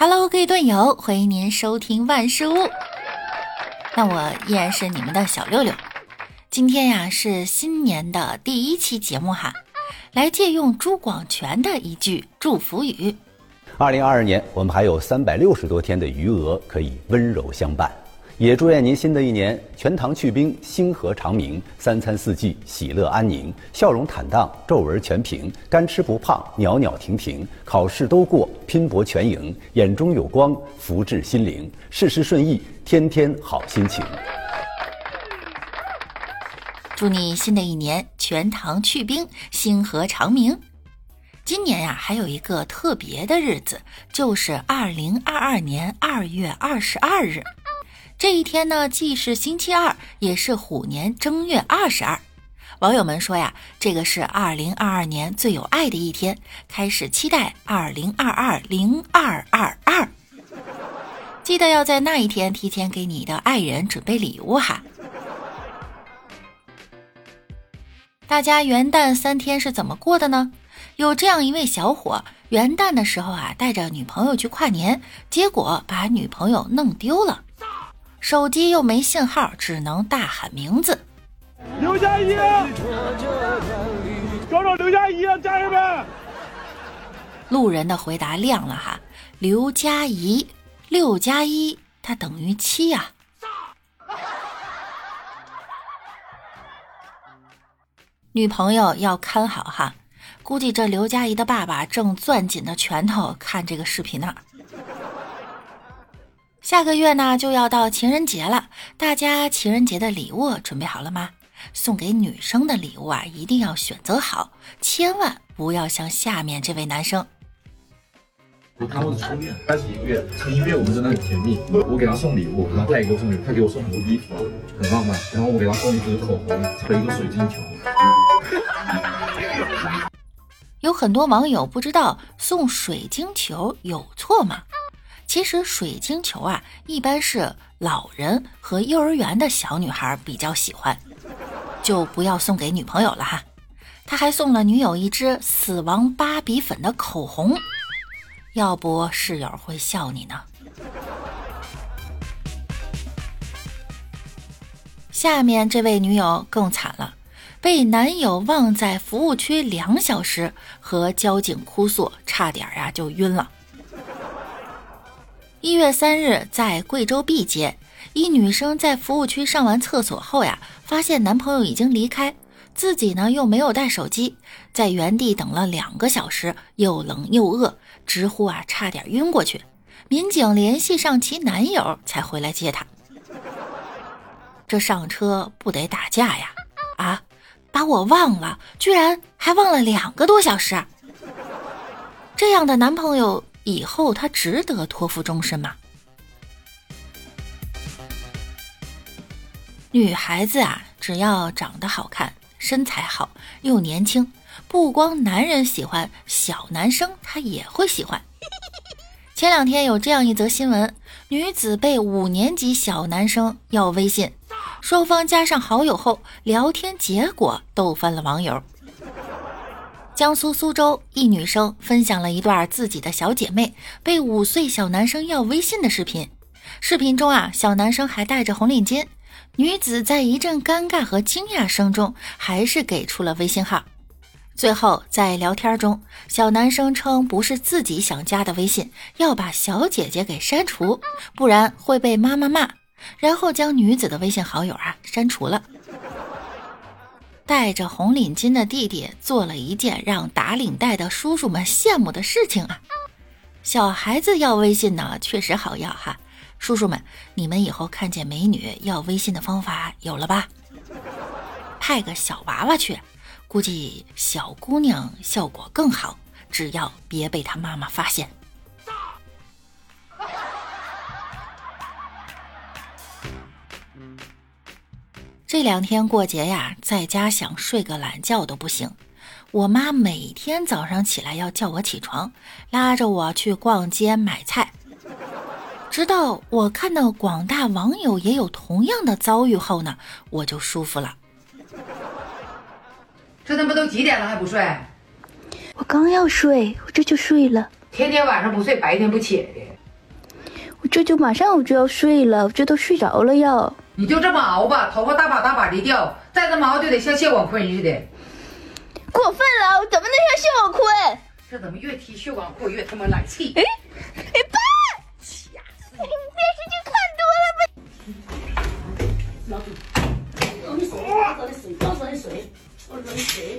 Hello，各位段友，欢迎您收听万事屋。那我依然是你们的小六六。今天呀是新年的第一期节目哈，来借用朱广权的一句祝福语。二零二二年，我们还有三百六十多天的余额可以温柔相伴。也祝愿您新的一年全糖去冰，星河长明，三餐四季喜乐安宁，笑容坦荡，皱纹全平，干吃不胖，袅袅婷婷，考试都过，拼搏全赢，眼中有光，福至心灵，事事顺意，天天好心情。祝你新的一年全糖去冰，星河长明。今年呀，还有一个特别的日子，就是二零二二年二月二十二日。这一天呢，既是星期二，也是虎年正月二十二。网友们说呀，这个是二零二二年最有爱的一天，开始期待二零二二零二二二。记得要在那一天提前给你的爱人准备礼物哈。大家元旦三天是怎么过的呢？有这样一位小伙，元旦的时候啊，带着女朋友去跨年，结果把女朋友弄丢了。手机又没信号，只能大喊名字。刘佳怡，找找刘佳怡啊，家人们！路人的回答亮了哈，刘佳怡，六加一，它等于七呀。女朋友要看好哈，估计这刘佳怡的爸爸正攥紧的拳头看这个视频呢。下个月呢就要到情人节了，大家情人节的礼物准备好了吗？送给女生的礼物啊，一定要选择好，千万不要像下面这位男生。我谈我的初恋，开始一个月，前一个月我们真的很甜蜜。我给他送礼物，然后他也给我送礼物，他给我送很多衣服啊，很浪漫。然后我给他送一支口红和一个水晶球。有很多网友不知道送水晶球有错吗？其实水晶球啊，一般是老人和幼儿园的小女孩比较喜欢，就不要送给女朋友了哈。他还送了女友一支死亡芭比粉的口红，要不室友会笑你呢。下面这位女友更惨了，被男友忘在服务区两小时，和交警哭诉，差点呀就晕了。一月三日，在贵州毕节，一女生在服务区上完厕所后呀，发现男朋友已经离开，自己呢又没有带手机，在原地等了两个小时，又冷又饿，直呼啊差点晕过去。民警联系上其男友，才回来接她。这上车不得打架呀？啊，把我忘了，居然还忘了两个多小时，这样的男朋友。以后他值得托付终身吗？女孩子啊，只要长得好看、身材好又年轻，不光男人喜欢，小男生他也会喜欢。前两天有这样一则新闻：女子被五年级小男生要微信，双方加上好友后，聊天结果逗翻了网友。江苏苏州一女生分享了一段自己的小姐妹被五岁小男生要微信的视频。视频中啊，小男生还戴着红领巾，女子在一阵尴尬和惊讶声中，还是给出了微信号。最后在聊天中，小男生称不是自己想加的微信，要把小姐姐给删除，不然会被妈妈骂。然后将女子的微信好友啊删除了。戴着红领巾的弟弟做了一件让打领带的叔叔们羡慕的事情啊！小孩子要微信呢，确实好要哈。叔叔们，你们以后看见美女要微信的方法有了吧？派个小娃娃去，估计小姑娘效果更好，只要别被他妈妈发现。这两天过节呀，在家想睡个懒觉都不行。我妈每天早上起来要叫我起床，拉着我去逛街买菜。直到我看到广大网友也有同样的遭遇后呢，我就舒服了。这他妈都几点了还不睡？我刚要睡，我这就睡了。天天晚上不睡，白天不起的。这就马上我就要睡了，我这都睡着了呀。你就这么熬吧，头发大把大把的掉，再这么熬就得像谢广坤似的。过分了，我怎么能像谢广坤？这怎么越提谢广坤越他妈来气？哎哎爸，你电视剧看多了吧？老祖，我你水，我找你水，我找你水，我找你水，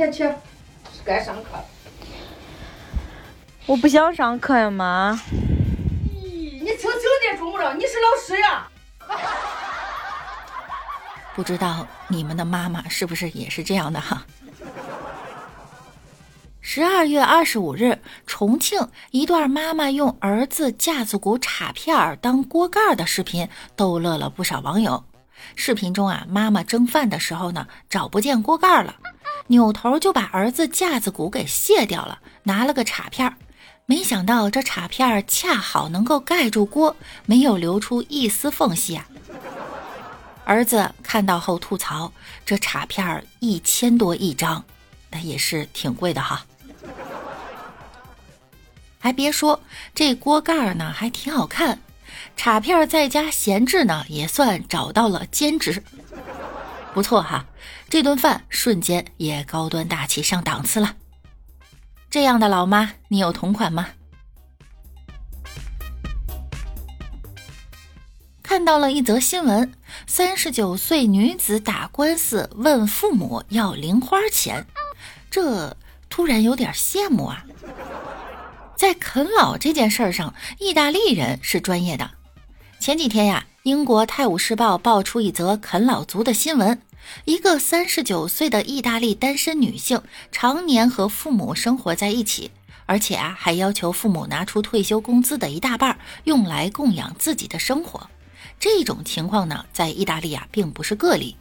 去去去，该上课。我不想上课呀，妈。你听听点中不着，你是老师呀？不知道你们的妈妈是不是也是这样的哈？十二月二十五日，重庆一段妈妈用儿子架子鼓插片儿当锅盖的视频逗乐了不少网友。视频中啊，妈妈蒸饭的时候呢，找不见锅盖了，扭头就把儿子架子鼓给卸掉了，拿了个插片儿。没想到这插片儿恰好能够盖住锅，没有留出一丝缝隙啊！儿子看到后吐槽：“这插片儿一千多一张，那也是挺贵的哈。”还别说，这锅盖儿呢还挺好看，插片儿在家闲置呢，也算找到了兼职，不错哈。这顿饭瞬间也高端大气上档次了。这样的老妈，你有同款吗？看到了一则新闻：三十九岁女子打官司问父母要零花钱，这突然有点羡慕啊。在啃老这件事儿上，意大利人是专业的。前几天呀，英国《泰晤士报》爆出一则啃老族的新闻：一个三十九岁的意大利单身女性，常年和父母生活在一起，而且啊，还要求父母拿出退休工资的一大半用来供养自己的生活。这种情况呢，在意大利啊，并不是个例。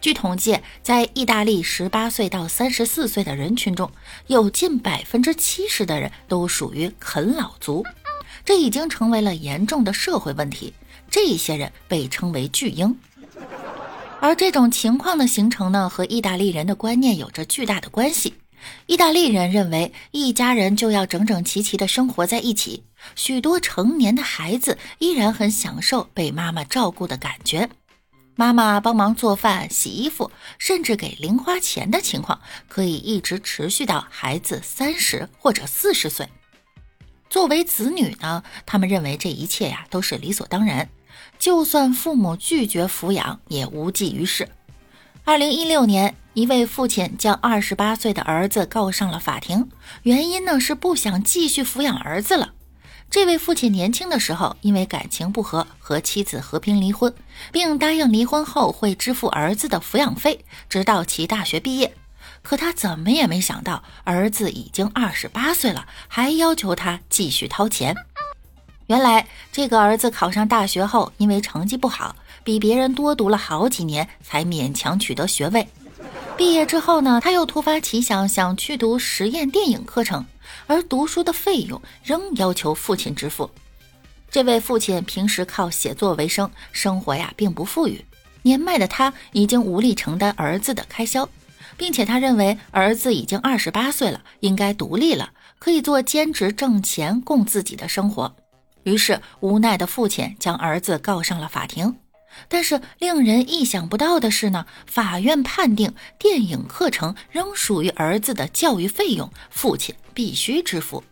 据统计，在意大利十八岁到三十四岁的人群中，有近百分之七十的人都属于啃老族，这已经成为了严重的社会问题。这一些人被称为巨婴，而这种情况的形成呢，和意大利人的观念有着巨大的关系。意大利人认为，一家人就要整整齐齐地生活在一起，许多成年的孩子依然很享受被妈妈照顾的感觉。妈妈帮忙做饭、洗衣服，甚至给零花钱的情况，可以一直持续到孩子三十或者四十岁。作为子女呢，他们认为这一切呀都是理所当然，就算父母拒绝抚养，也无济于事。二零一六年，一位父亲将二十八岁的儿子告上了法庭，原因呢是不想继续抚养儿子了。这位父亲年轻的时候，因为感情不和，和妻子和平离婚，并答应离婚后会支付儿子的抚养费，直到其大学毕业。可他怎么也没想到，儿子已经二十八岁了，还要求他继续掏钱。原来，这个儿子考上大学后，因为成绩不好，比别人多读了好几年，才勉强取得学位。毕业之后呢，他又突发奇想，想去读实验电影课程。而读书的费用仍要求父亲支付。这位父亲平时靠写作为生，生活呀并不富裕。年迈的他已经无力承担儿子的开销，并且他认为儿子已经二十八岁了，应该独立了，可以做兼职挣钱供自己的生活。于是，无奈的父亲将儿子告上了法庭。但是令人意想不到的是呢，法院判定电影课程仍属于儿子的教育费用，父亲必须支付。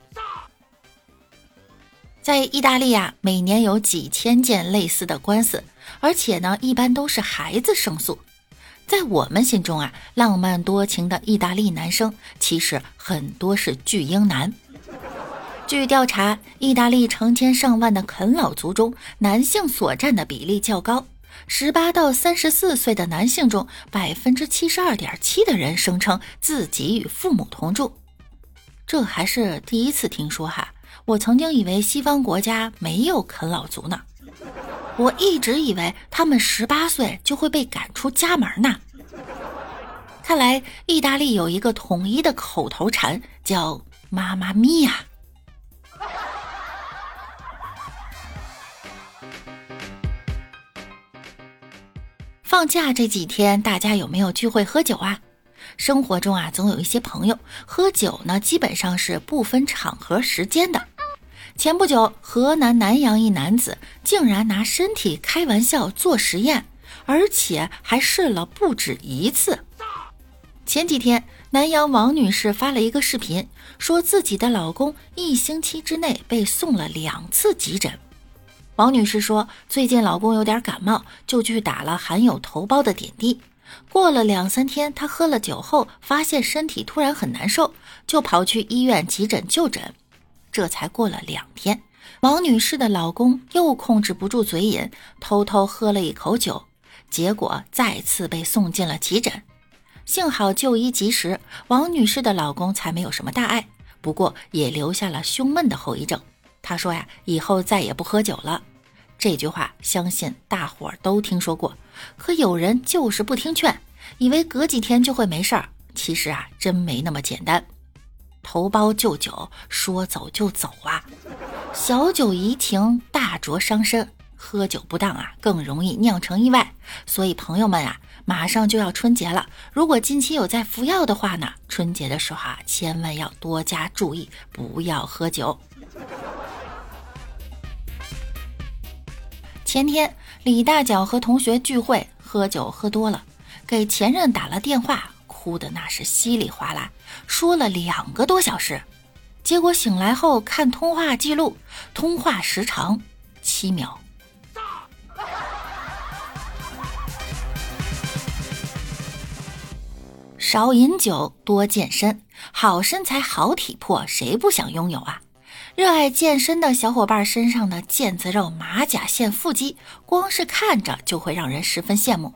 在意大利啊，每年有几千件类似的官司，而且呢，一般都是孩子胜诉。在我们心中啊，浪漫多情的意大利男生其实很多是巨婴男。据调查，意大利成千上万的啃老族中，男性所占的比例较高。十八到三十四岁的男性中，百分之七十二点七的人声称自己与父母同住。这还是第一次听说哈，我曾经以为西方国家没有啃老族呢。我一直以为他们十八岁就会被赶出家门呢。看来意大利有一个统一的口头禅，叫“妈妈咪呀”。放假这几天，大家有没有聚会喝酒啊？生活中啊，总有一些朋友喝酒呢，基本上是不分场合、时间的。前不久，河南南阳一男子竟然拿身体开玩笑做实验，而且还试了不止一次。前几天，南阳王女士发了一个视频，说自己的老公一星期之内被送了两次急诊。王女士说，最近老公有点感冒，就去打了含有头孢的点滴。过了两三天，她喝了酒后发现身体突然很难受，就跑去医院急诊就诊。这才过了两天，王女士的老公又控制不住嘴瘾，偷偷喝了一口酒，结果再次被送进了急诊。幸好就医及时，王女士的老公才没有什么大碍，不过也留下了胸闷的后遗症。他说呀，以后再也不喝酒了。这句话相信大伙儿都听说过，可有人就是不听劝，以为隔几天就会没事儿。其实啊，真没那么简单。头孢就酒，说走就走啊！小酒怡情，大酌伤身。喝酒不当啊，更容易酿成意外。所以朋友们啊，马上就要春节了，如果近期有在服药的话呢，春节的时候啊，千万要多加注意，不要喝酒。前天，李大脚和同学聚会，喝酒喝多了，给前任打了电话，哭的那是稀里哗啦，说了两个多小时。结果醒来后看通话记录，通话时长七秒。少饮酒，多健身，好身材，好体魄，谁不想拥有啊？热爱健身的小伙伴身上的腱子肉、马甲线、腹肌，光是看着就会让人十分羡慕。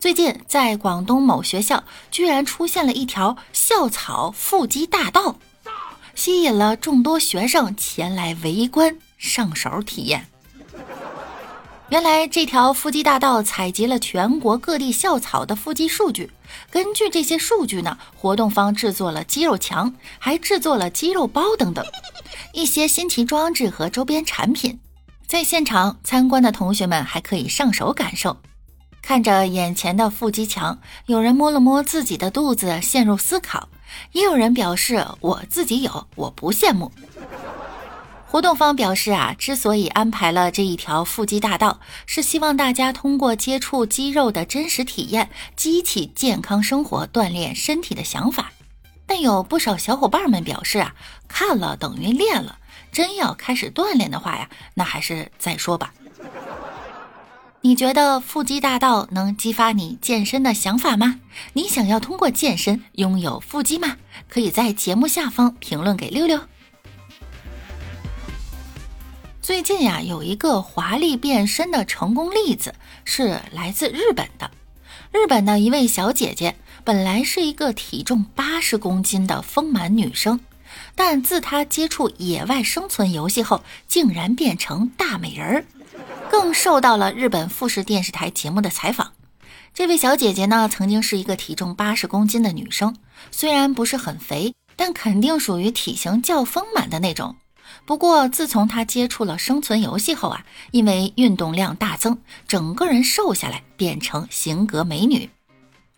最近，在广东某学校，居然出现了一条校草腹肌大道，吸引了众多学生前来围观、上手体验。原来，这条腹肌大道采集了全国各地校草的腹肌数据，根据这些数据呢，活动方制作了肌肉墙，还制作了肌肉包等等。一些新奇装置和周边产品，在现场参观的同学们还可以上手感受。看着眼前的腹肌墙，有人摸了摸自己的肚子，陷入思考；也有人表示我自己有，我不羡慕。活动方表示啊，之所以安排了这一条腹肌大道，是希望大家通过接触肌肉的真实体验，激起健康生活、锻炼身体的想法。但有不少小伙伴们表示啊，看了等于练了，真要开始锻炼的话呀，那还是再说吧。你觉得腹肌大道能激发你健身的想法吗？你想要通过健身拥有腹肌吗？可以在节目下方评论给六六。最近呀，有一个华丽变身的成功例子，是来自日本的。日本的一位小姐姐。本来是一个体重八十公斤的丰满女生，但自她接触野外生存游戏后，竟然变成大美人儿，更受到了日本富士电视台节目的采访。这位小姐姐呢，曾经是一个体重八十公斤的女生，虽然不是很肥，但肯定属于体型较丰满的那种。不过，自从她接触了生存游戏后啊，因为运动量大增，整个人瘦下来，变成型格美女。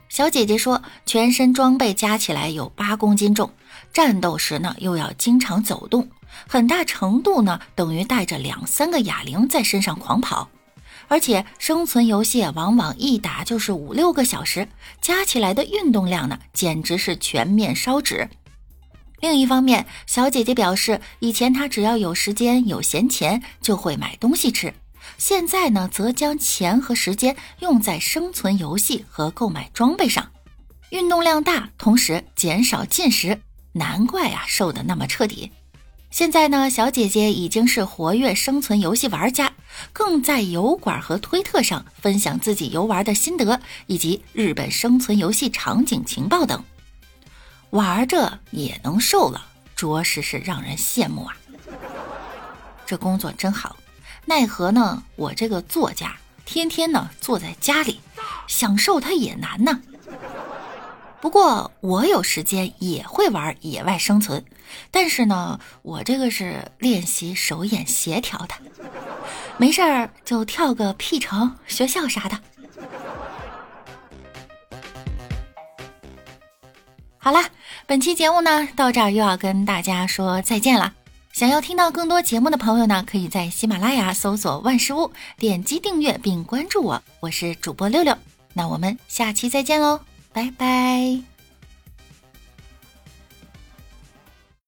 小姐姐说，全身装备加起来有八公斤重，战斗时呢又要经常走动，很大程度呢等于带着两三个哑铃在身上狂跑，而且生存游戏往往一打就是五六个小时，加起来的运动量呢简直是全面烧脂。另一方面，小姐姐表示，以前她只要有时间有闲钱就会买东西吃。现在呢，则将钱和时间用在生存游戏和购买装备上，运动量大，同时减少进食，难怪啊瘦的那么彻底。现在呢，小姐姐已经是活跃生存游戏玩家，更在油管和推特上分享自己游玩的心得以及日本生存游戏场景情报等，玩着也能瘦了，着实是让人羡慕啊！这工作真好，奈何呢？我这个作家天天呢坐在家里，想瘦它也难呢。不过我有时间也会玩野外生存，但是呢，我这个是练习手眼协调的，没事儿就跳个 P 城、学校啥的。好了。本期节目呢到这儿又要跟大家说再见了。想要听到更多节目的朋友呢，可以在喜马拉雅搜索万事屋，点击订阅并关注我，我是主播六六。那我们下期再见喽，拜拜。